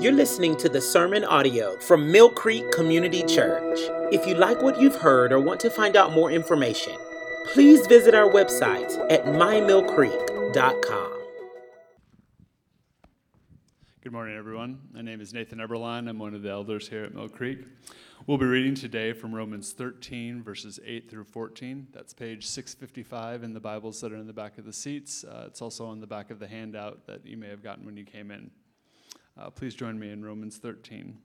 You're listening to the sermon audio from Mill Creek Community Church. If you like what you've heard or want to find out more information, please visit our website at mymillcreek.com. Good morning, everyone. My name is Nathan Eberline. I'm one of the elders here at Mill Creek. We'll be reading today from Romans 13, verses 8 through 14. That's page 655 in the Bibles that are in the back of the seats. Uh, it's also on the back of the handout that you may have gotten when you came in. Uh, please join me in Romans 13.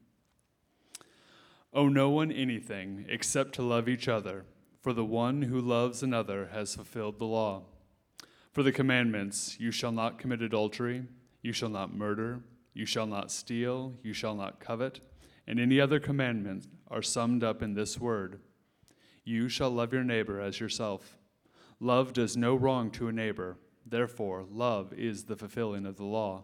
Owe no one anything except to love each other, for the one who loves another has fulfilled the law. For the commandments, you shall not commit adultery, you shall not murder, you shall not steal, you shall not covet, and any other commandment are summed up in this word You shall love your neighbor as yourself. Love does no wrong to a neighbor, therefore, love is the fulfilling of the law.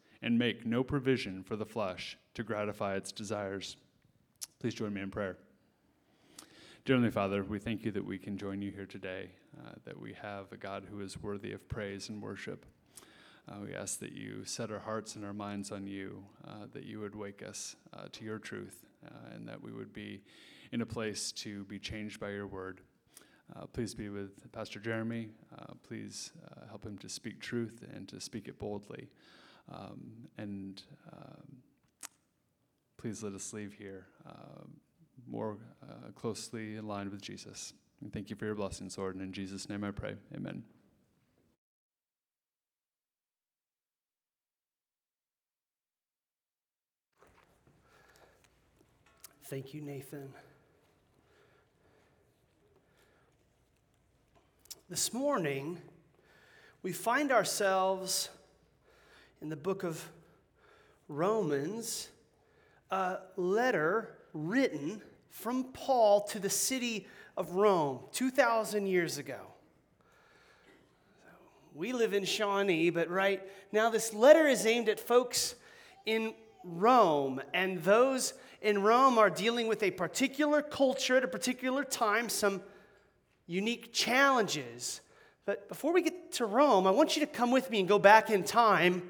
and make no provision for the flesh to gratify its desires. Please join me in prayer. Dear Heavenly Father, we thank you that we can join you here today, uh, that we have a God who is worthy of praise and worship. Uh, we ask that you set our hearts and our minds on you, uh, that you would wake us uh, to your truth, uh, and that we would be in a place to be changed by your word. Uh, please be with Pastor Jeremy. please help him to speak truth and to speak it boldly. Um, and um, please let us leave here uh, more uh, closely aligned with Jesus. And thank you for your blessings, Lord. And in Jesus' name I pray. Amen. Thank you, Nathan. This morning, we find ourselves in the book of Romans, a letter written from Paul to the city of Rome 2,000 years ago. We live in Shawnee, but right now this letter is aimed at folks in Rome, and those in Rome are dealing with a particular culture at a particular time, some unique challenges. But before we get to Rome, I want you to come with me and go back in time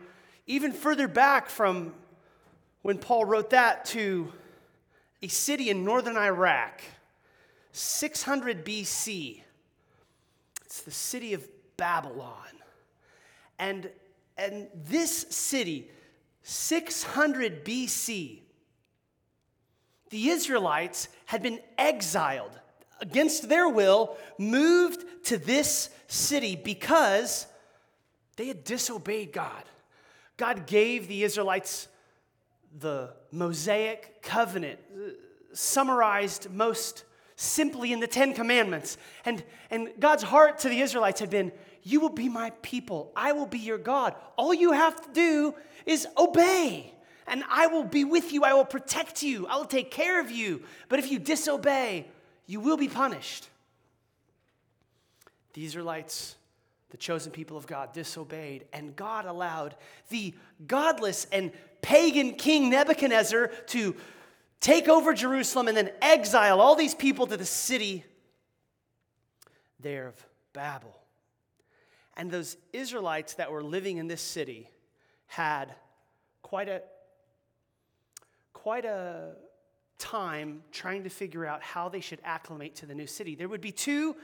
even further back from when Paul wrote that to a city in northern Iraq, 600 BC. It's the city of Babylon. And, and this city, 600 BC, the Israelites had been exiled against their will, moved to this city because they had disobeyed God. God gave the Israelites the Mosaic covenant, summarized most simply in the Ten Commandments. And, and God's heart to the Israelites had been, You will be my people, I will be your God. All you have to do is obey, and I will be with you, I will protect you, I will take care of you. But if you disobey, you will be punished. The Israelites the chosen people of God disobeyed, and God allowed the godless and pagan king Nebuchadnezzar to take over Jerusalem and then exile all these people to the city there of Babel. And those Israelites that were living in this city had quite a quite a time trying to figure out how they should acclimate to the new city. There would be two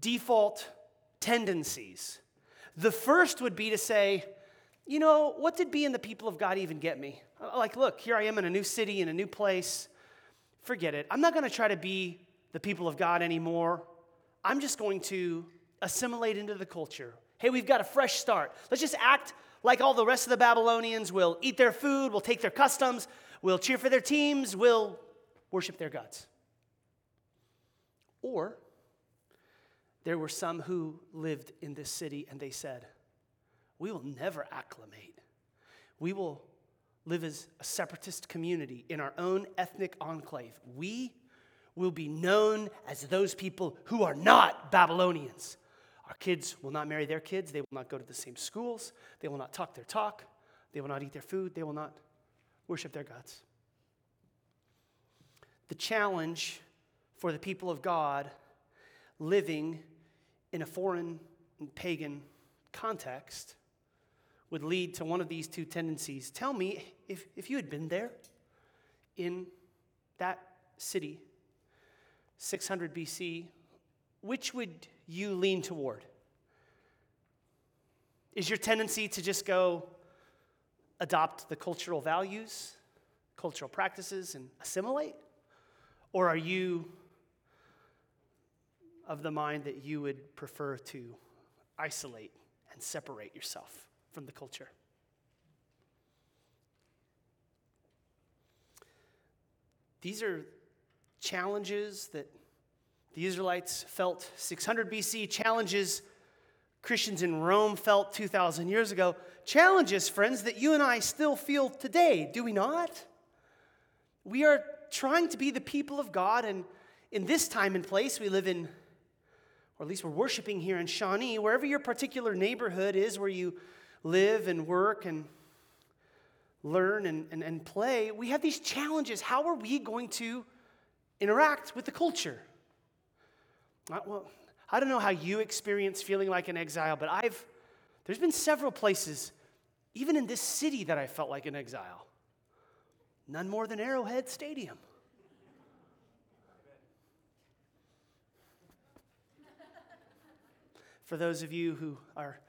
default tendencies. The first would be to say, you know, what did being the people of God even get me? Uh, like, look, here I am in a new city, in a new place. Forget it. I'm not going to try to be the people of God anymore. I'm just going to assimilate into the culture. Hey, we've got a fresh start. Let's just act like all the rest of the Babylonians. We'll eat their food, we'll take their customs, we'll cheer for their teams, we'll worship their gods. Or there were some who lived in this city and they said, We will never acclimate. We will live as a separatist community in our own ethnic enclave. We will be known as those people who are not Babylonians. Our kids will not marry their kids. They will not go to the same schools. They will not talk their talk. They will not eat their food. They will not worship their gods. The challenge for the people of God living in a foreign and pagan context would lead to one of these two tendencies. Tell me if, if you had been there in that city, 600 BC, which would you lean toward? Is your tendency to just go adopt the cultural values, cultural practices, and assimilate? Or are you of the mind that you would prefer to isolate and separate yourself from the culture? These are challenges that the Israelites felt 600 BC, challenges Christians in Rome felt 2,000 years ago, challenges, friends, that you and I still feel today, do we not? We are trying to be the people of God, and in this time and place, we live in, or at least we're worshiping here in Shawnee, wherever your particular neighborhood is where you live and work and learn and, and, and play, we have these challenges. How are we going to interact with the culture? Well, I don't know how you experience feeling like an exile, but I've, there's been several places, even in this city, that I felt like an exile. None more than Arrowhead Stadium. For those of you who are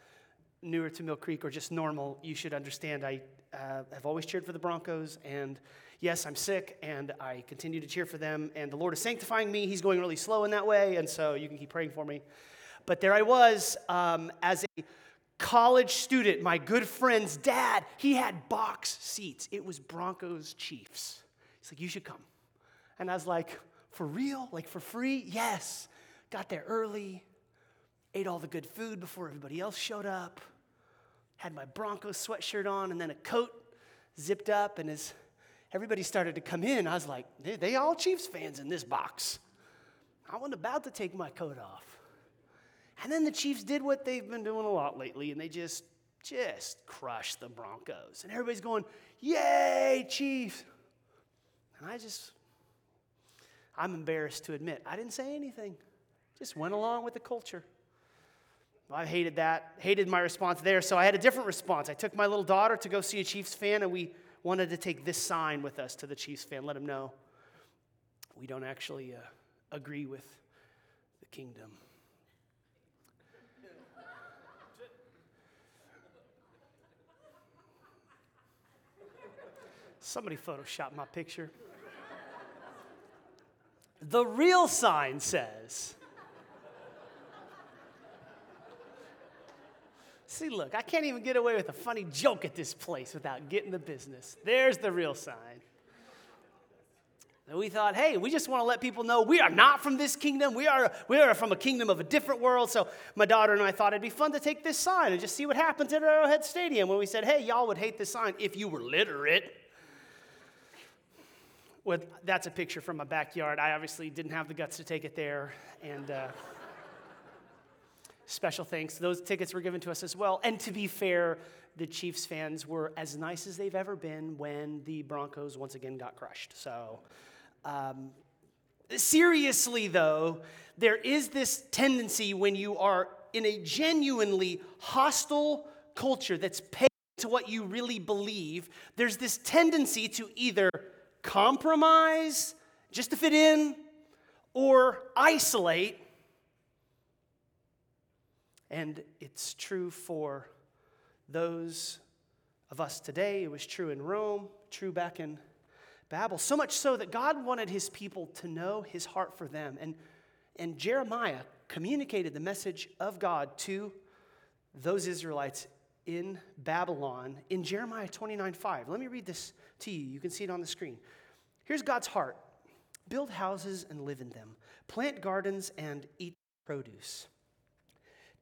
newer to Mill Creek or just normal, you should understand I uh, have always cheered for the Broncos. And yes, I'm sick and I continue to cheer for them. And the Lord is sanctifying me. He's going really slow in that way. And so you can keep praying for me. But there I was um, as a college student, my good friend's dad, he had box seats. It was Broncos Chiefs. He's like, You should come. And I was like, For real? Like for free? Yes. Got there early, ate all the good food before everybody else showed up had my Broncos sweatshirt on and then a coat zipped up. And as everybody started to come in, I was like, they, they all Chiefs fans in this box. I wasn't about to take my coat off. And then the Chiefs did what they've been doing a lot lately, and they just just crushed the Broncos. And everybody's going, Yay, Chiefs! And I just, I'm embarrassed to admit, I didn't say anything. Just went along with the culture. I hated that, hated my response there, so I had a different response. I took my little daughter to go see a Chiefs fan, and we wanted to take this sign with us to the Chiefs fan, let them know we don't actually uh, agree with the kingdom. Somebody photoshopped my picture. The real sign says, See, look, I can't even get away with a funny joke at this place without getting the business. There's the real sign. And we thought, hey, we just want to let people know we are not from this kingdom. We are, we are from a kingdom of a different world. So my daughter and I thought it'd be fun to take this sign and just see what happens at Arrowhead Stadium when we said, hey, y'all would hate this sign if you were literate. Well, that's a picture from my backyard. I obviously didn't have the guts to take it there. And. Uh, special thanks. Those tickets were given to us as well. And to be fair, the Chiefs fans were as nice as they've ever been when the Broncos once again got crushed. So, um, seriously, though, there is this tendency when you are in a genuinely hostile culture that's paid to what you really believe, there's this tendency to either compromise just to fit in or isolate and it's true for those of us today. It was true in Rome, true back in Babel. So much so that God wanted his people to know his heart for them. And, and Jeremiah communicated the message of God to those Israelites in Babylon in Jeremiah 29 5. Let me read this to you. You can see it on the screen. Here's God's heart build houses and live in them, plant gardens and eat produce.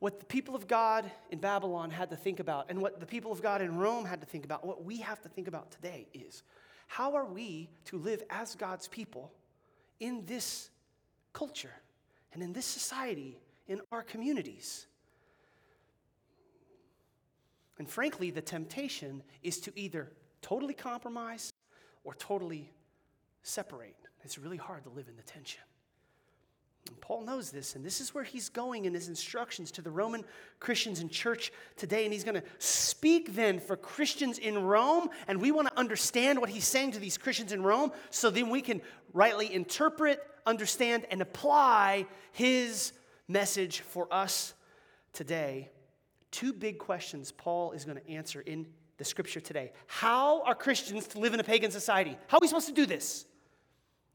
What the people of God in Babylon had to think about, and what the people of God in Rome had to think about, what we have to think about today is how are we to live as God's people in this culture and in this society, in our communities? And frankly, the temptation is to either totally compromise or totally separate. It's really hard to live in the tension. Paul knows this, and this is where he's going in his instructions to the Roman Christians in church today. And he's going to speak then for Christians in Rome, and we want to understand what he's saying to these Christians in Rome so then we can rightly interpret, understand, and apply his message for us today. Two big questions Paul is going to answer in the scripture today. How are Christians to live in a pagan society? How are we supposed to do this?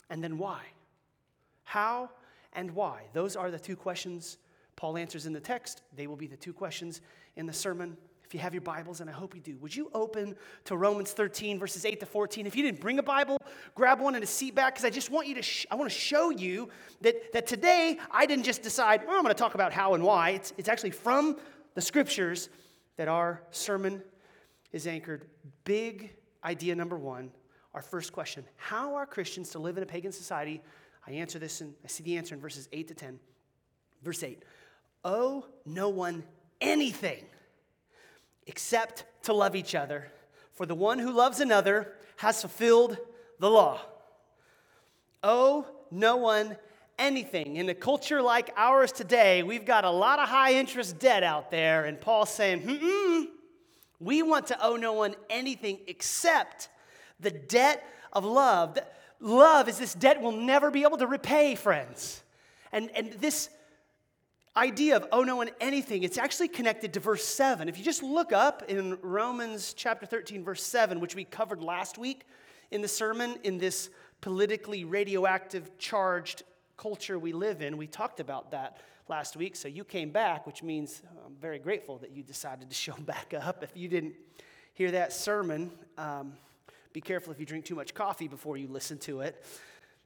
And then why? How and why? Those are the two questions Paul answers in the text. They will be the two questions in the sermon. If you have your Bibles, and I hope you do, would you open to Romans 13, verses 8 to 14? If you didn't bring a Bible, grab one and a seat back, because I just want you to, sh- I want to show you that, that today I didn't just decide, I'm going to talk about how and why. It's, it's actually from the scriptures that our sermon is anchored. Big idea number one, our first question How are Christians to live in a pagan society I answer this and I see the answer in verses 8 to 10. Verse 8 Owe no one anything except to love each other, for the one who loves another has fulfilled the law. Owe no one anything. In a culture like ours today, we've got a lot of high interest debt out there, and Paul's saying, hmm we want to owe no one anything except the debt of love love is this debt we'll never be able to repay, friends. And, and this idea of oh no and anything, it's actually connected to verse 7. If you just look up in Romans chapter 13, verse 7, which we covered last week in the sermon, in this politically radioactive charged culture we live in, we talked about that last week. So you came back, which means I'm very grateful that you decided to show back up. If you didn't hear that sermon, um, be careful if you drink too much coffee before you listen to it.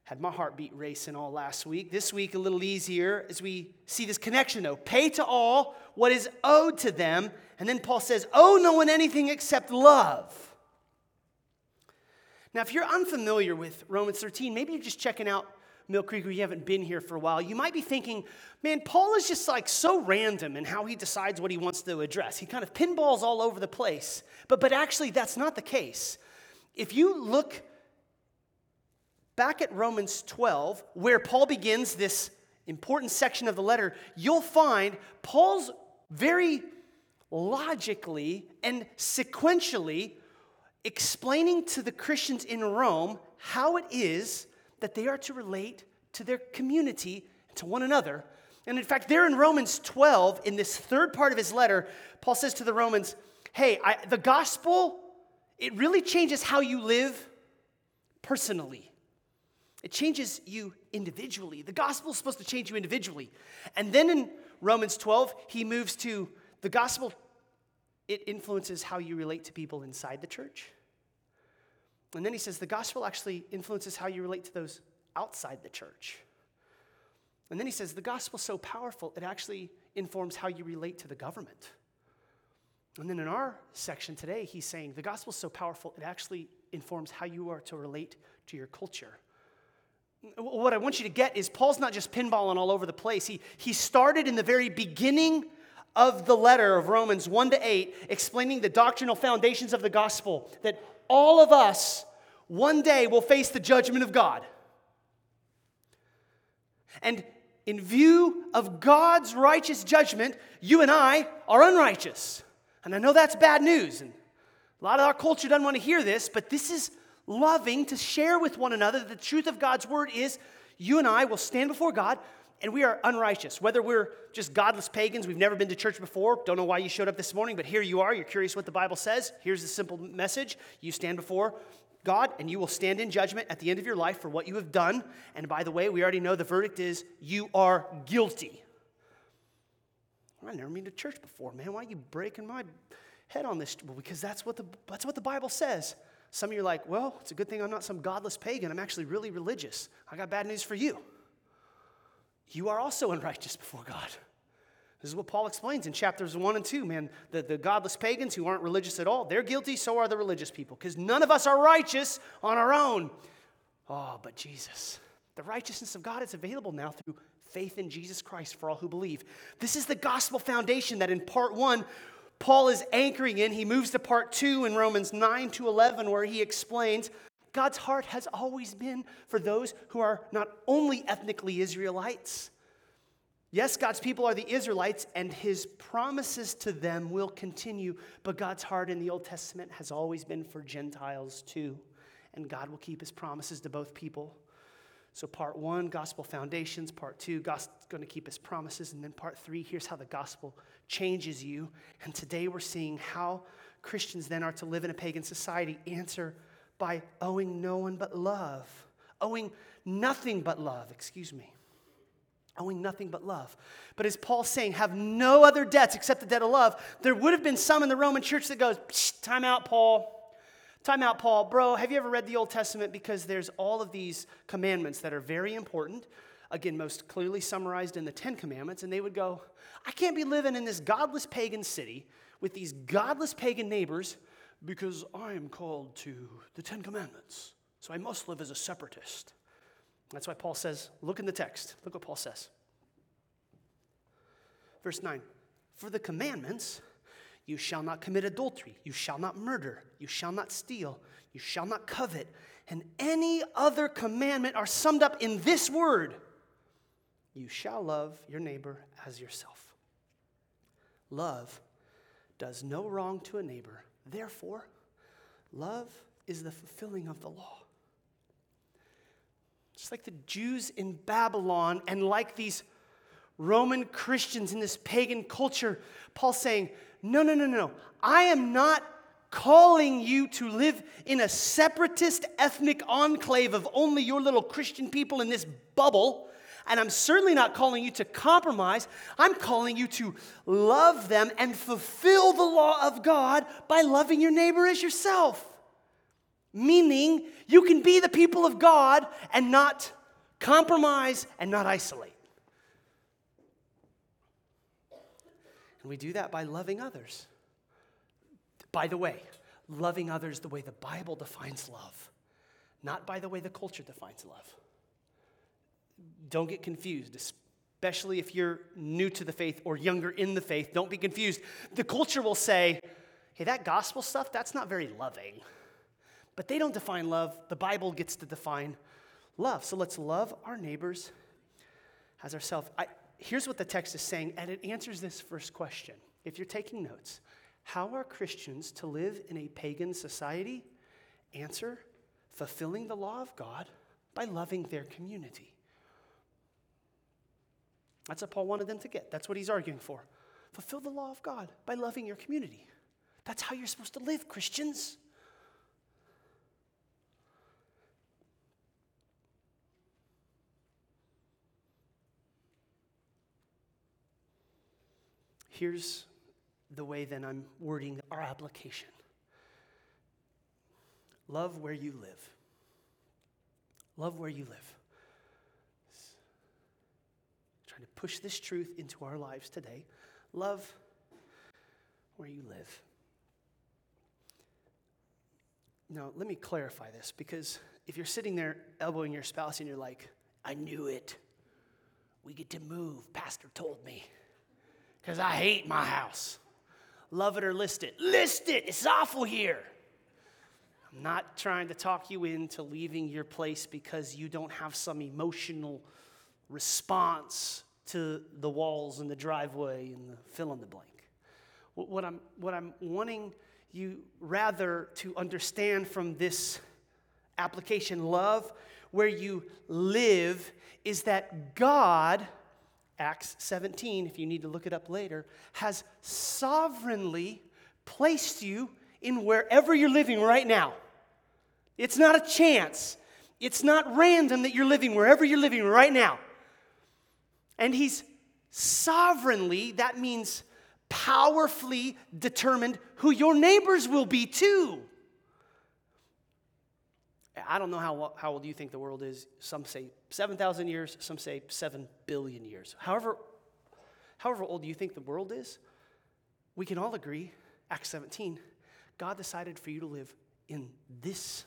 Had my heartbeat racing all last week. This week, a little easier as we see this connection, though. Pay to all what is owed to them. And then Paul says, Owe no one anything except love. Now, if you're unfamiliar with Romans 13, maybe you're just checking out Mill Creek or you haven't been here for a while, you might be thinking, man, Paul is just like so random in how he decides what he wants to address. He kind of pinballs all over the place. But, but actually, that's not the case if you look back at Romans 12, where Paul begins this important section of the letter, you'll find Paul's very logically and sequentially explaining to the Christians in Rome how it is that they are to relate to their community to one another. And in fact, there in Romans 12, in this third part of his letter, Paul says to the Romans, Hey, I, the gospel it really changes how you live personally. It changes you individually. The gospel is supposed to change you individually. And then in Romans 12, he moves to the gospel, it influences how you relate to people inside the church. And then he says the gospel actually influences how you relate to those outside the church. And then he says the gospel's so powerful, it actually informs how you relate to the government. And then in our section today, he's saying the gospel is so powerful, it actually informs how you are to relate to your culture. What I want you to get is Paul's not just pinballing all over the place. He, he started in the very beginning of the letter of Romans 1 to 8, explaining the doctrinal foundations of the gospel that all of us one day will face the judgment of God. And in view of God's righteous judgment, you and I are unrighteous. And I know that's bad news, and a lot of our culture doesn't want to hear this, but this is loving to share with one another the truth of God's word is you and I will stand before God and we are unrighteous. Whether we're just godless pagans, we've never been to church before, don't know why you showed up this morning, but here you are, you're curious what the Bible says. Here's the simple message you stand before God, and you will stand in judgment at the end of your life for what you have done. And by the way, we already know the verdict is you are guilty. I never been to church before, man. Why are you breaking my head on this? Well, because that's what the that's what the Bible says. Some of you are like, well, it's a good thing I'm not some godless pagan. I'm actually really religious. I got bad news for you. You are also unrighteous before God. This is what Paul explains in chapters 1 and 2. Man, the, the godless pagans who aren't religious at all, they're guilty, so are the religious people, because none of us are righteous on our own. Oh, but Jesus, the righteousness of God is available now through faith in Jesus Christ for all who believe. This is the gospel foundation that in part 1, Paul is anchoring in. He moves to part 2 in Romans 9 to 11, where he explains God's heart has always been for those who are not only ethnically Israelites Yes, God's people are the Israelites, and his promises to them will continue, but God's heart in the Old Testament has always been for Gentiles too, and God will keep his promises to both people. So, part one, gospel foundations. Part two, God's going to keep his promises. And then part three, here's how the gospel changes you. And today we're seeing how Christians then are to live in a pagan society. Answer by owing no one but love, owing nothing but love, excuse me owing nothing but love. But as Paul's saying, have no other debts except the debt of love, there would have been some in the Roman church that goes, time out, Paul. Time out, Paul. Bro, have you ever read the Old Testament? Because there's all of these commandments that are very important. Again, most clearly summarized in the Ten Commandments. And they would go, I can't be living in this godless pagan city with these godless pagan neighbors because I am called to the Ten Commandments. So I must live as a separatist. That's why Paul says, look in the text. Look what Paul says. Verse 9 For the commandments, you shall not commit adultery, you shall not murder, you shall not steal, you shall not covet, and any other commandment are summed up in this word you shall love your neighbor as yourself. Love does no wrong to a neighbor. Therefore, love is the fulfilling of the law. Just like the Jews in Babylon and like these Roman Christians in this pagan culture, Paul's saying, No, no, no, no. I am not calling you to live in a separatist ethnic enclave of only your little Christian people in this bubble. And I'm certainly not calling you to compromise. I'm calling you to love them and fulfill the law of God by loving your neighbor as yourself. Meaning, you can be the people of God and not compromise and not isolate. And we do that by loving others. By the way, loving others the way the Bible defines love, not by the way the culture defines love. Don't get confused, especially if you're new to the faith or younger in the faith. Don't be confused. The culture will say, hey, that gospel stuff, that's not very loving. But they don't define love. The Bible gets to define love. So let's love our neighbors as ourselves. Here's what the text is saying, and it answers this first question. If you're taking notes, how are Christians to live in a pagan society? Answer fulfilling the law of God by loving their community. That's what Paul wanted them to get. That's what he's arguing for. Fulfill the law of God by loving your community. That's how you're supposed to live, Christians. Here's the way then I'm wording our application love where you live. Love where you live. Trying to push this truth into our lives today. Love where you live. Now, let me clarify this because if you're sitting there elbowing your spouse and you're like, I knew it, we get to move, Pastor told me because I hate my house. Love it or list it. List it. It's awful here. I'm not trying to talk you into leaving your place because you don't have some emotional response to the walls and the driveway and the fill in the blank. What I'm, what I'm wanting you rather to understand from this application, love where you live, is that God Acts 17, if you need to look it up later, has sovereignly placed you in wherever you're living right now. It's not a chance. It's not random that you're living wherever you're living right now. And He's sovereignly, that means powerfully determined who your neighbors will be too. I don't know how, how old you think the world is. Some say 7,000 years, some say 7 billion years. However, however old you think the world is, we can all agree, Acts 17, God decided for you to live in this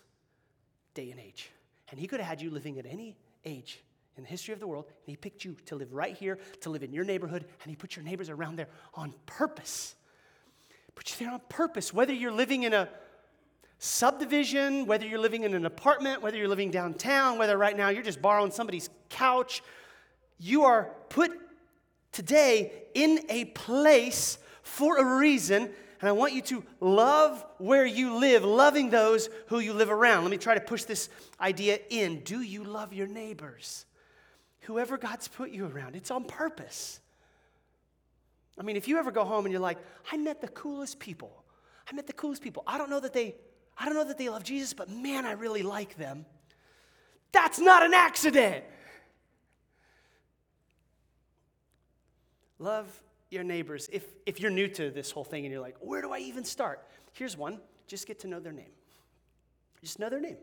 day and age. And He could have had you living at any age in the history of the world, and He picked you to live right here, to live in your neighborhood, and He put your neighbors around there on purpose. Put you there on purpose, whether you're living in a subdivision, whether you're living in an apartment, whether you're living downtown, whether right now you're just borrowing somebody's couch, you are put today in a place for a reason. And I want you to love where you live, loving those who you live around. Let me try to push this idea in. Do you love your neighbors? Whoever God's put you around, it's on purpose. I mean, if you ever go home and you're like, I met the coolest people. I met the coolest people. I don't know that they I don't know that they love Jesus, but man, I really like them. That's not an accident. Love your neighbors. If, if you're new to this whole thing and you're like, where do I even start? Here's one just get to know their name. Just know their name.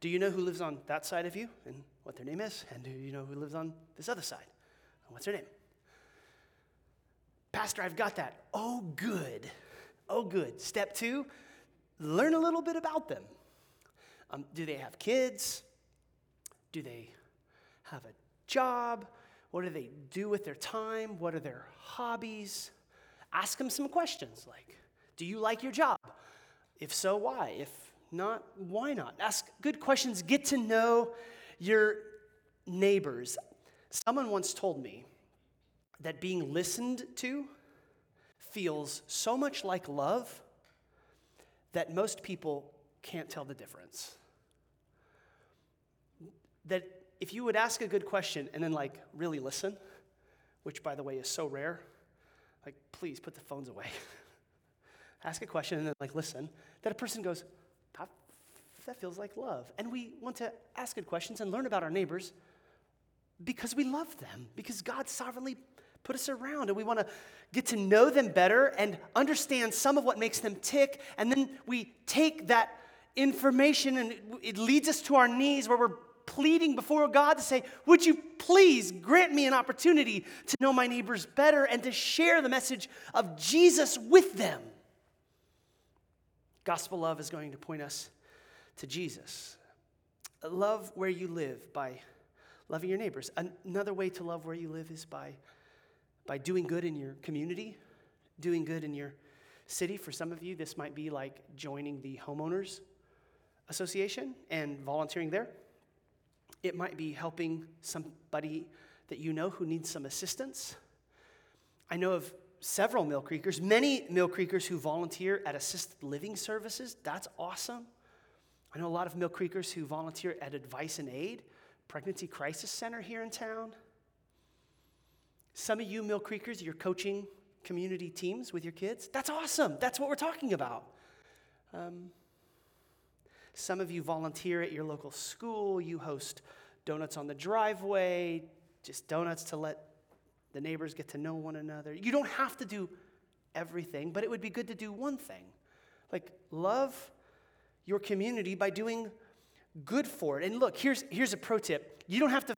Do you know who lives on that side of you and what their name is? And do you know who lives on this other side? And what's their name? Pastor, I've got that. Oh, good. Oh, good. Step two, learn a little bit about them. Um, do they have kids? Do they have a job? What do they do with their time? What are their hobbies? Ask them some questions like, Do you like your job? If so, why? If not, why not? Ask good questions. Get to know your neighbors. Someone once told me that being listened to feels so much like love that most people can't tell the difference. That if you would ask a good question and then, like, really listen, which, by the way, is so rare, like, please put the phones away. ask a question and then, like, listen, that a person goes, that, that feels like love. And we want to ask good questions and learn about our neighbors because we love them, because God sovereignly put us around and we want to get to know them better and understand some of what makes them tick. And then we take that information and it leads us to our knees where we're pleading before God to say, Would you please grant me an opportunity to know my neighbors better and to share the message of Jesus with them? Gospel love is going to point us to Jesus. Love where you live by loving your neighbors. Another way to love where you live is by by doing good in your community, doing good in your city. For some of you, this might be like joining the homeowners association and volunteering there. It might be helping somebody that you know who needs some assistance. I know of several Mill Creekers, many Mill Creekers who volunteer at assisted living services. That's awesome. I know a lot of Mill Creekers who volunteer at Advice and Aid, Pregnancy Crisis Center here in town. Some of you Mill Creekers, you're coaching community teams with your kids. That's awesome. That's what we're talking about. Um, some of you volunteer at your local school. You host donuts on the driveway, just donuts to let the neighbors get to know one another. You don't have to do everything, but it would be good to do one thing. Like, love your community by doing good for it. And look, here's, here's a pro tip you don't have to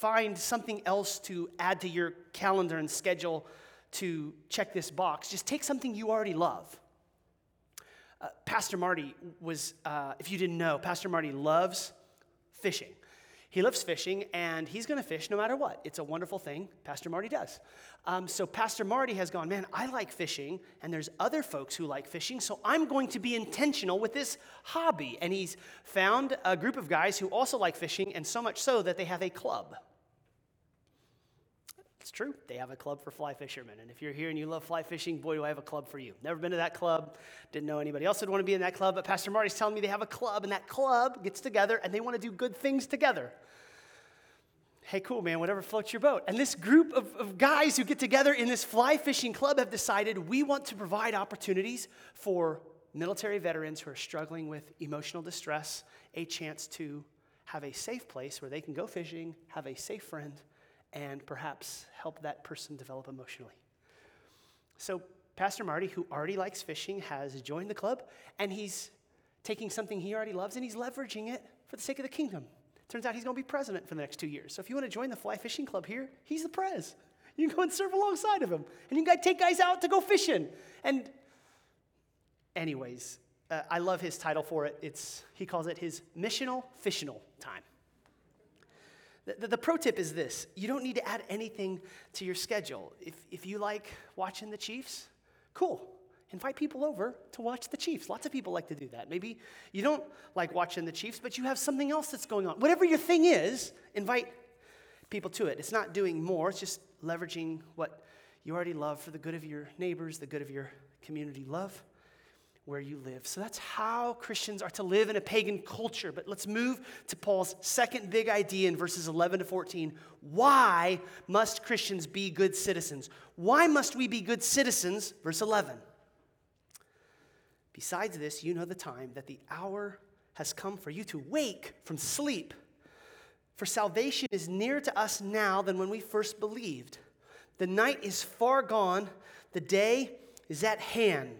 find something else to add to your calendar and schedule to check this box. Just take something you already love. Uh, Pastor Marty was, uh, if you didn't know, Pastor Marty loves fishing. He loves fishing and he's going to fish no matter what. It's a wonderful thing. Pastor Marty does. Um, so, Pastor Marty has gone, man, I like fishing and there's other folks who like fishing, so I'm going to be intentional with this hobby. And he's found a group of guys who also like fishing, and so much so that they have a club. It's true. They have a club for fly fishermen. And if you're here and you love fly fishing, boy, do I have a club for you. Never been to that club. Didn't know anybody else would want to be in that club. But Pastor Marty's telling me they have a club, and that club gets together and they want to do good things together. Hey, cool, man, whatever floats your boat. And this group of, of guys who get together in this fly fishing club have decided we want to provide opportunities for military veterans who are struggling with emotional distress a chance to have a safe place where they can go fishing, have a safe friend, and perhaps help that person develop emotionally. So, Pastor Marty, who already likes fishing, has joined the club, and he's taking something he already loves and he's leveraging it for the sake of the kingdom. Turns out he's going to be president for the next two years. So, if you want to join the fly fishing club here, he's the prez. You can go and serve alongside of him, and you can take guys out to go fishing. And, anyways, uh, I love his title for it. It's, he calls it his missional fissional time. The, the, pro tip is this you don't need to add anything to your schedule. If, if you like watching the Chiefs, cool. Invite people over to watch the Chiefs. Lots of people like to do that. Maybe you don't like watching the Chiefs, but you have something else that's going on. Whatever your thing is, invite people to it. It's not doing more, it's just leveraging what you already love for the good of your neighbors, the good of your community. Love where you live. So that's how Christians are to live in a pagan culture. But let's move to Paul's second big idea in verses 11 to 14. Why must Christians be good citizens? Why must we be good citizens? Verse 11. Besides this, you know the time that the hour has come for you to wake from sleep. For salvation is nearer to us now than when we first believed. The night is far gone, the day is at hand.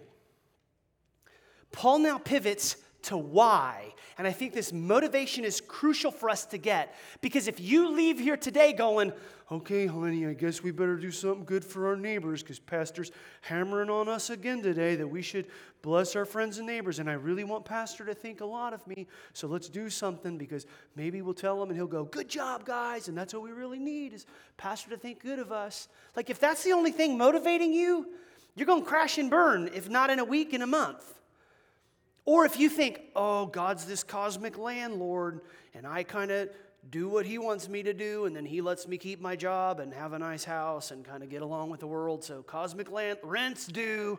Paul now pivots to why. And I think this motivation is crucial for us to get because if you leave here today going, okay, honey, I guess we better do something good for our neighbors because Pastor's hammering on us again today that we should bless our friends and neighbors. And I really want Pastor to think a lot of me. So let's do something because maybe we'll tell him and he'll go, good job, guys. And that's what we really need is Pastor to think good of us. Like if that's the only thing motivating you, you're going to crash and burn, if not in a week, in a month. Or if you think, oh, God's this cosmic landlord, and I kind of do what he wants me to do, and then he lets me keep my job and have a nice house and kind of get along with the world. So, cosmic land, rent's due.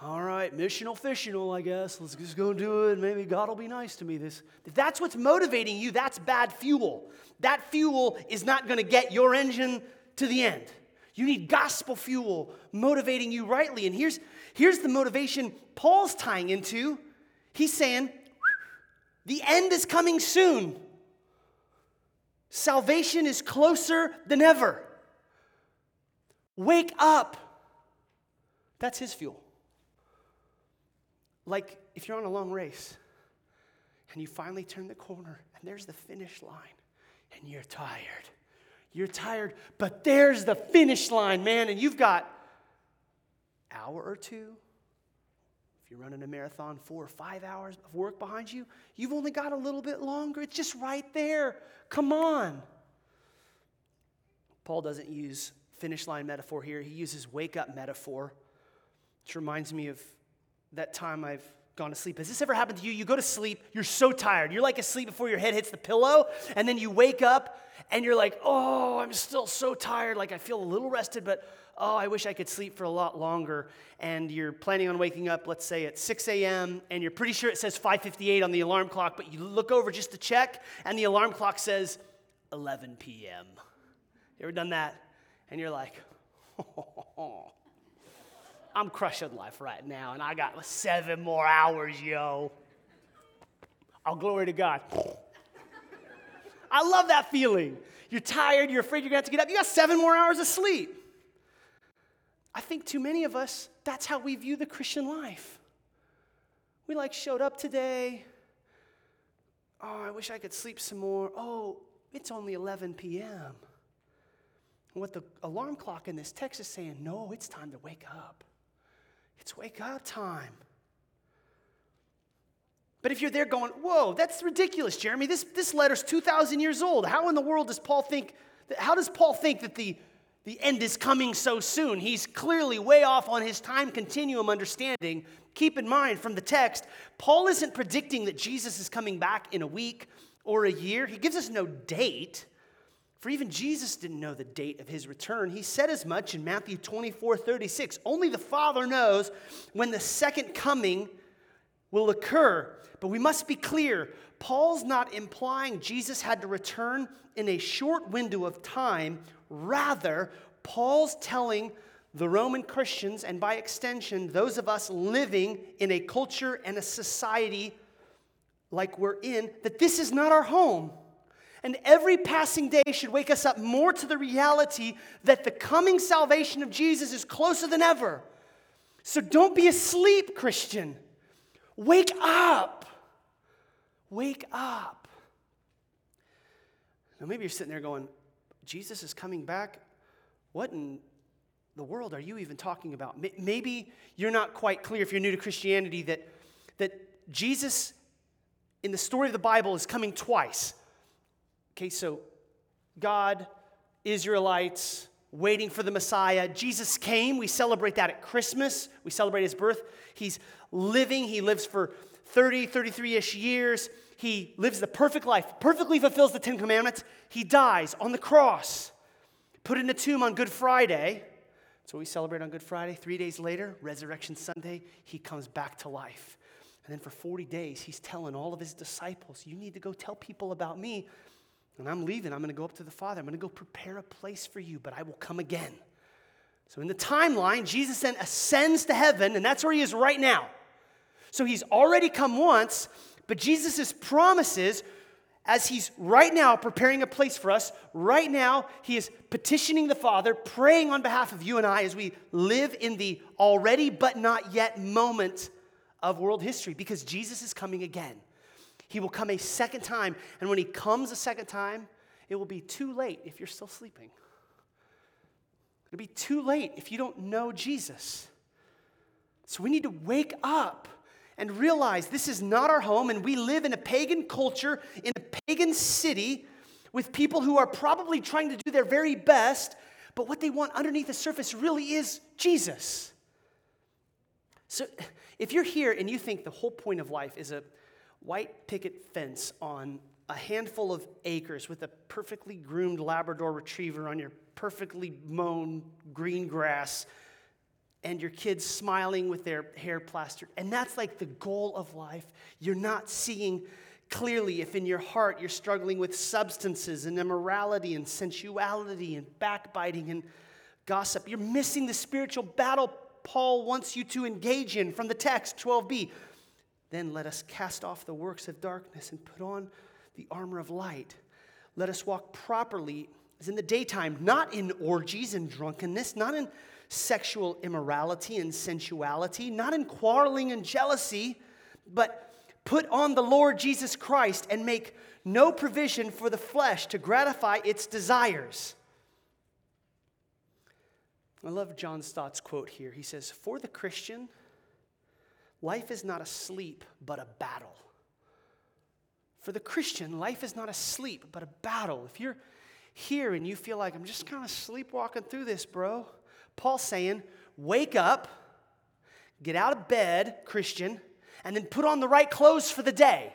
All right, missional, fissional, I guess. Let's just go do it. Maybe God will be nice to me. This, if that's what's motivating you, that's bad fuel. That fuel is not going to get your engine to the end. You need gospel fuel motivating you rightly. And here's, here's the motivation Paul's tying into He's saying, the end is coming soon. Salvation is closer than ever. Wake up. That's his fuel. Like if you're on a long race and you finally turn the corner and there's the finish line and you're tired. You're tired, but there's the finish line, man, and you've got hour or two, if you're running a marathon, four or five hours of work behind you, you've only got a little bit longer. It's just right there. Come on. Paul doesn't use finish line metaphor here, he uses wake up metaphor, which reminds me of that time I've gone to sleep. Has this ever happened to you? You go to sleep, you're so tired. You're like asleep before your head hits the pillow, and then you wake up and you're like, oh, I'm still so tired. Like I feel a little rested, but oh, I wish I could sleep for a lot longer, and you're planning on waking up, let's say at 6 a.m., and you're pretty sure it says 5:58 on the alarm clock, but you look over just to check, and the alarm clock says 11 p.m. You ever done that? And you're like, oh, I'm crushing life right now, and I got seven more hours, yo. I'll glory to God. I love that feeling. You're tired, you're afraid you're gonna have to get up. You got seven more hours of sleep. I think too many of us, that's how we view the Christian life. We like showed up today. Oh, I wish I could sleep some more. Oh, it's only 11 p.m. what the alarm clock in this text is saying, no, it's time to wake up. It's wake up time. But if you're there going, whoa, that's ridiculous, Jeremy. This, this letter's 2,000 years old. How in the world does Paul think, that, how does Paul think that the the end is coming so soon. He's clearly way off on his time continuum understanding. Keep in mind from the text, Paul isn't predicting that Jesus is coming back in a week or a year. He gives us no date, for even Jesus didn't know the date of his return. He said as much in Matthew 24 36. Only the Father knows when the second coming will occur. But we must be clear Paul's not implying Jesus had to return in a short window of time Rather, Paul's telling the Roman Christians, and by extension, those of us living in a culture and a society like we're in, that this is not our home. And every passing day should wake us up more to the reality that the coming salvation of Jesus is closer than ever. So don't be asleep, Christian. Wake up. Wake up. Now, maybe you're sitting there going, Jesus is coming back. What in the world are you even talking about? Maybe you're not quite clear if you're new to Christianity that, that Jesus in the story of the Bible is coming twice. Okay, so God, Israelites, waiting for the Messiah. Jesus came. We celebrate that at Christmas. We celebrate his birth. He's living. He lives for 30, 33 ish years. He lives the perfect life, perfectly fulfills the Ten Commandments. He dies on the cross, put in a tomb on Good Friday. What we celebrate on Good Friday. Three days later, Resurrection Sunday, he comes back to life. And then for 40 days, he's telling all of his disciples, You need to go tell people about me and I'm leaving. I'm going to go up to the Father. I'm going to go prepare a place for you, but I will come again. So, in the timeline, Jesus then ascends to heaven, and that's where he is right now. So, he's already come once, but Jesus' promises, as he's right now preparing a place for us, right now, he is petitioning the Father, praying on behalf of you and I as we live in the already but not yet moment of world history, because Jesus is coming again. He will come a second time. And when he comes a second time, it will be too late if you're still sleeping. It'll be too late if you don't know Jesus. So we need to wake up and realize this is not our home, and we live in a pagan culture, in a pagan city, with people who are probably trying to do their very best, but what they want underneath the surface really is Jesus. So if you're here and you think the whole point of life is a white picket fence on a handful of acres with a perfectly groomed Labrador retriever on your perfectly mown green grass and your kids smiling with their hair plastered. And that's like the goal of life. You're not seeing clearly if in your heart you're struggling with substances and immorality and sensuality and backbiting and gossip. You're missing the spiritual battle Paul wants you to engage in from the text 12b. Then let us cast off the works of darkness and put on the armor of light. Let us walk properly as in the daytime, not in orgies and drunkenness, not in sexual immorality and sensuality, not in quarreling and jealousy, but put on the Lord Jesus Christ and make no provision for the flesh to gratify its desires. I love John Stott's quote here. He says, For the Christian, Life is not a sleep, but a battle. For the Christian, life is not a sleep, but a battle. If you're here and you feel like I'm just kind of sleepwalking through this, bro, Paul's saying, wake up, get out of bed, Christian, and then put on the right clothes for the day.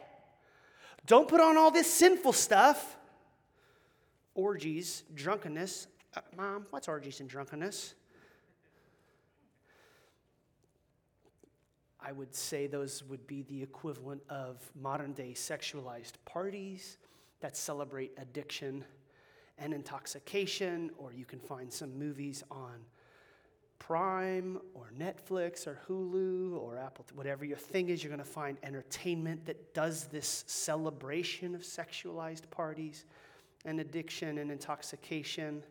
Don't put on all this sinful stuff orgies, drunkenness. Uh, Mom, what's orgies and drunkenness? I would say those would be the equivalent of modern day sexualized parties that celebrate addiction and intoxication, or you can find some movies on Prime or Netflix or Hulu or Apple, whatever your thing is, you're going to find entertainment that does this celebration of sexualized parties and addiction and intoxication.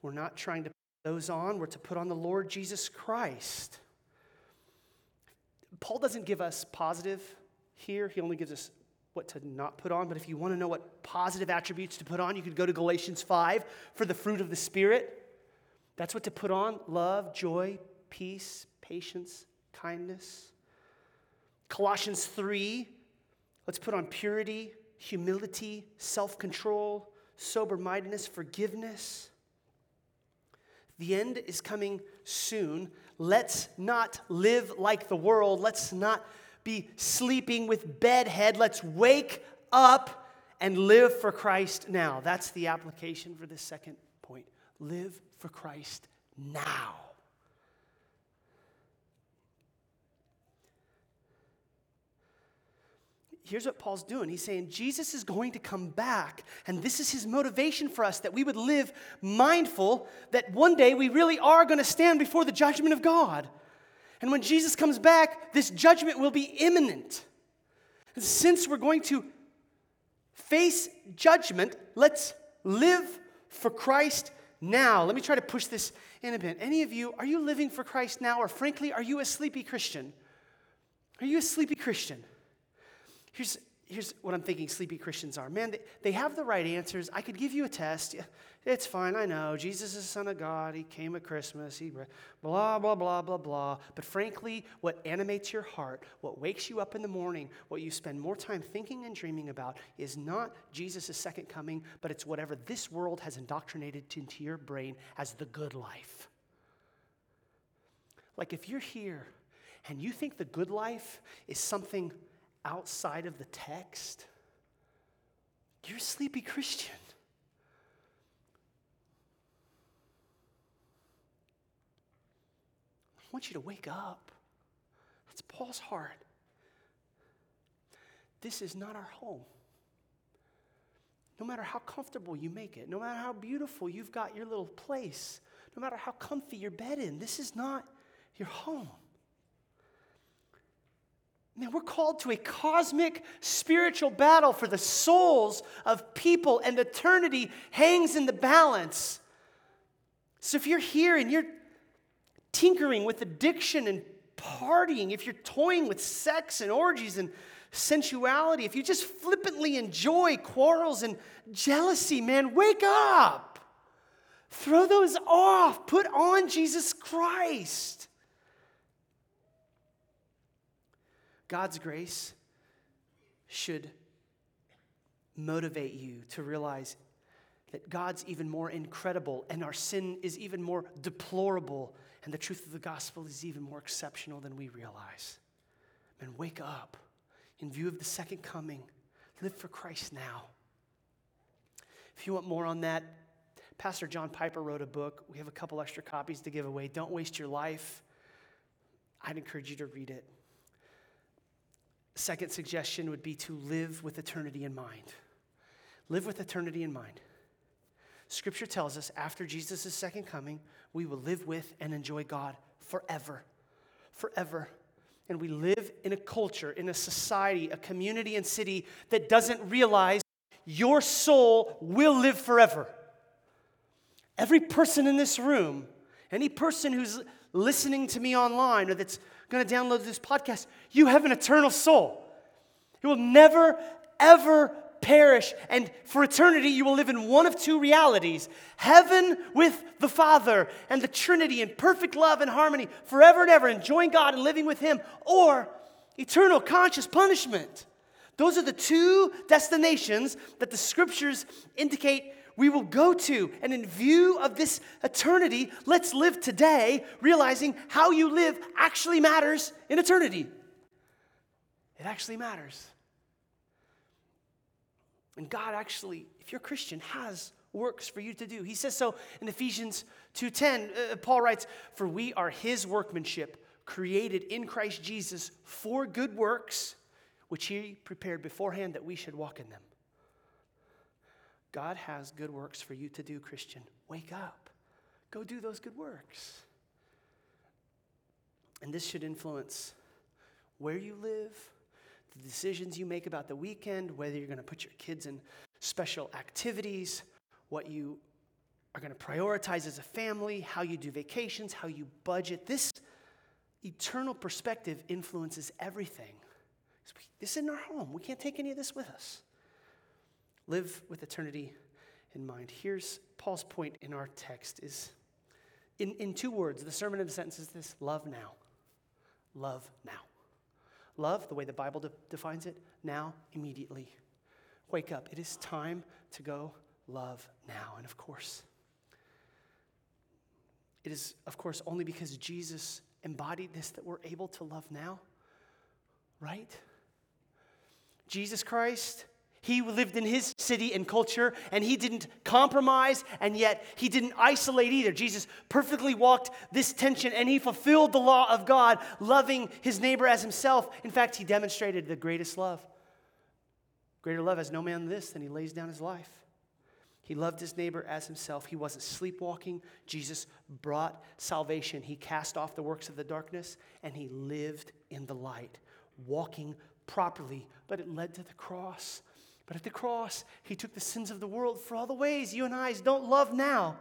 We're not trying to put those on, we're to put on the Lord Jesus Christ. Paul doesn't give us positive here, he only gives us what to not put on. But if you want to know what positive attributes to put on, you could go to Galatians 5 for the fruit of the Spirit. That's what to put on love, joy, peace, patience, kindness. Colossians 3, let's put on purity, humility, self control, sober mindedness, forgiveness. The end is coming soon. Let's not live like the world. Let's not be sleeping with bedhead. Let's wake up and live for Christ now. That's the application for this second point. Live for Christ now. Here's what Paul's doing. He's saying Jesus is going to come back, and this is his motivation for us that we would live mindful that one day we really are going to stand before the judgment of God. And when Jesus comes back, this judgment will be imminent. And since we're going to face judgment, let's live for Christ now. Let me try to push this in a bit. Any of you, are you living for Christ now, or frankly, are you a sleepy Christian? Are you a sleepy Christian? Here's, here's what I'm thinking sleepy Christians are. Man, they, they have the right answers. I could give you a test. It's fine, I know. Jesus is the Son of God. He came at Christmas. He blah, blah, blah, blah, blah. But frankly, what animates your heart, what wakes you up in the morning, what you spend more time thinking and dreaming about is not Jesus' second coming, but it's whatever this world has indoctrinated into your brain as the good life. Like if you're here and you think the good life is something outside of the text, you're a sleepy Christian. I want you to wake up. That's Paul's heart. This is not our home. No matter how comfortable you make it, no matter how beautiful you've got your little place, no matter how comfy your bed in, this is not your home. Man, we're called to a cosmic spiritual battle for the souls of people, and eternity hangs in the balance. So if you're here and you're tinkering with addiction and partying, if you're toying with sex and orgies and sensuality, if you just flippantly enjoy quarrels and jealousy, man, wake up. Throw those off. Put on Jesus Christ. God's grace should motivate you to realize that God's even more incredible and our sin is even more deplorable and the truth of the gospel is even more exceptional than we realize. Man, wake up in view of the second coming. Live for Christ now. If you want more on that, Pastor John Piper wrote a book. We have a couple extra copies to give away. Don't waste your life. I'd encourage you to read it. Second suggestion would be to live with eternity in mind. Live with eternity in mind. Scripture tells us after Jesus' second coming, we will live with and enjoy God forever. Forever. And we live in a culture, in a society, a community and city that doesn't realize your soul will live forever. Every person in this room, any person who's listening to me online or that's going to download this podcast, you have an eternal soul. It will never, ever perish. And for eternity, you will live in one of two realities heaven with the Father and the Trinity in perfect love and harmony forever and ever, enjoying God and living with Him, or eternal conscious punishment. Those are the two destinations that the scriptures indicate we will go to. And in view of this eternity, let's live today realizing how you live actually matters in eternity. It actually matters. And God actually, if you're a Christian, has works for you to do. He says so in Ephesians 2:10. Uh, Paul writes, "For we are his workmanship, created in Christ Jesus for good works, which he prepared beforehand that we should walk in them." God has good works for you to do, Christian. Wake up. Go do those good works. And this should influence where you live, the decisions you make about the weekend, whether you're going to put your kids in special activities, what you are going to prioritize as a family, how you do vacations, how you budget. This eternal perspective influences everything. This isn't our home. We can't take any of this with us. Live with eternity in mind. Here's Paul's point in our text is in, in two words, the sermon of the sentence is this love now. Love now. Love, the way the Bible de- defines it, now, immediately. Wake up. It is time to go love now. And of course, it is, of course, only because Jesus embodied this that we're able to love now, right? Jesus Christ he lived in his city and culture, and he didn't compromise, and yet he didn't isolate either. Jesus perfectly walked this tension, and he fulfilled the law of God, loving his neighbor as himself. In fact, he demonstrated the greatest love Greater love has no man than this, than he lays down his life. He loved his neighbor as himself. He wasn't sleepwalking. Jesus brought salvation. He cast off the works of the darkness and he lived in the light, walking properly, but it led to the cross. But at the cross, he took the sins of the world for all the ways you and I don't love now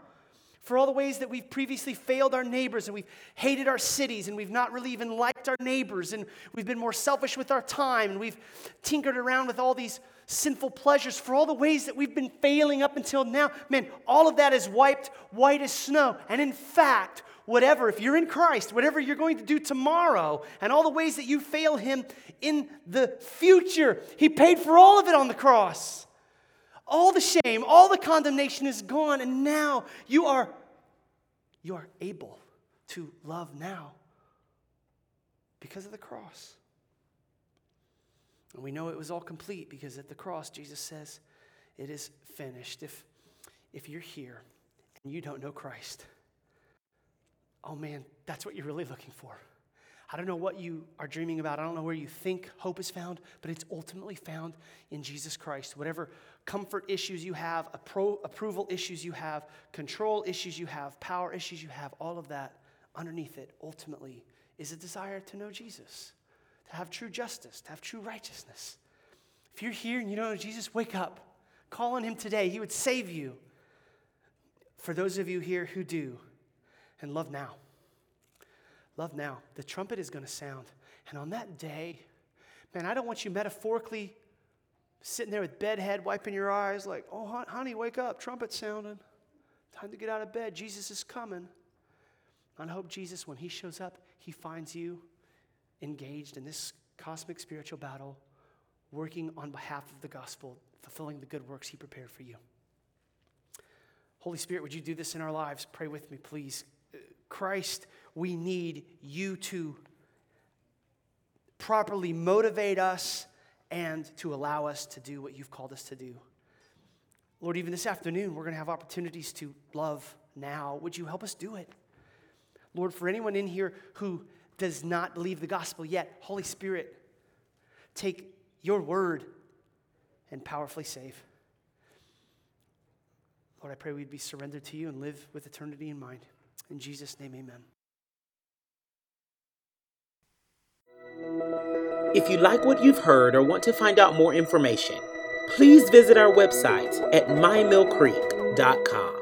for all the ways that we've previously failed our neighbors and we've hated our cities and we've not really even liked our neighbors and we've been more selfish with our time and we've tinkered around with all these sinful pleasures for all the ways that we've been failing up until now. Man, all of that is wiped white as snow. And in fact, whatever, if you're in Christ, whatever you're going to do tomorrow and all the ways that you fail Him in the future, He paid for all of it on the cross. All the shame, all the condemnation is gone, and now you are, you are able to love now because of the cross. And we know it was all complete because at the cross, Jesus says, It is finished. If, if you're here and you don't know Christ, oh man, that's what you're really looking for. I don't know what you are dreaming about. I don't know where you think hope is found, but it's ultimately found in Jesus Christ. Whatever comfort issues you have, appro- approval issues you have, control issues you have, power issues you have, all of that underneath it ultimately is a desire to know Jesus, to have true justice, to have true righteousness. If you're here and you don't know Jesus, wake up. Call on him today. He would save you. For those of you here who do, and love now. Love now. The trumpet is going to sound. And on that day, man, I don't want you metaphorically sitting there with bedhead, wiping your eyes, like, oh, honey, wake up, trumpet sounding. Time to get out of bed. Jesus is coming. I hope Jesus, when he shows up, he finds you engaged in this cosmic spiritual battle, working on behalf of the gospel, fulfilling the good works he prepared for you. Holy Spirit, would you do this in our lives? Pray with me, please. Christ, we need you to properly motivate us and to allow us to do what you've called us to do. Lord, even this afternoon, we're going to have opportunities to love now. Would you help us do it? Lord, for anyone in here who does not believe the gospel yet, Holy Spirit, take your word and powerfully save. Lord, I pray we'd be surrendered to you and live with eternity in mind. In Jesus' name, amen. If you like what you've heard or want to find out more information, please visit our website at mymillcreek.com.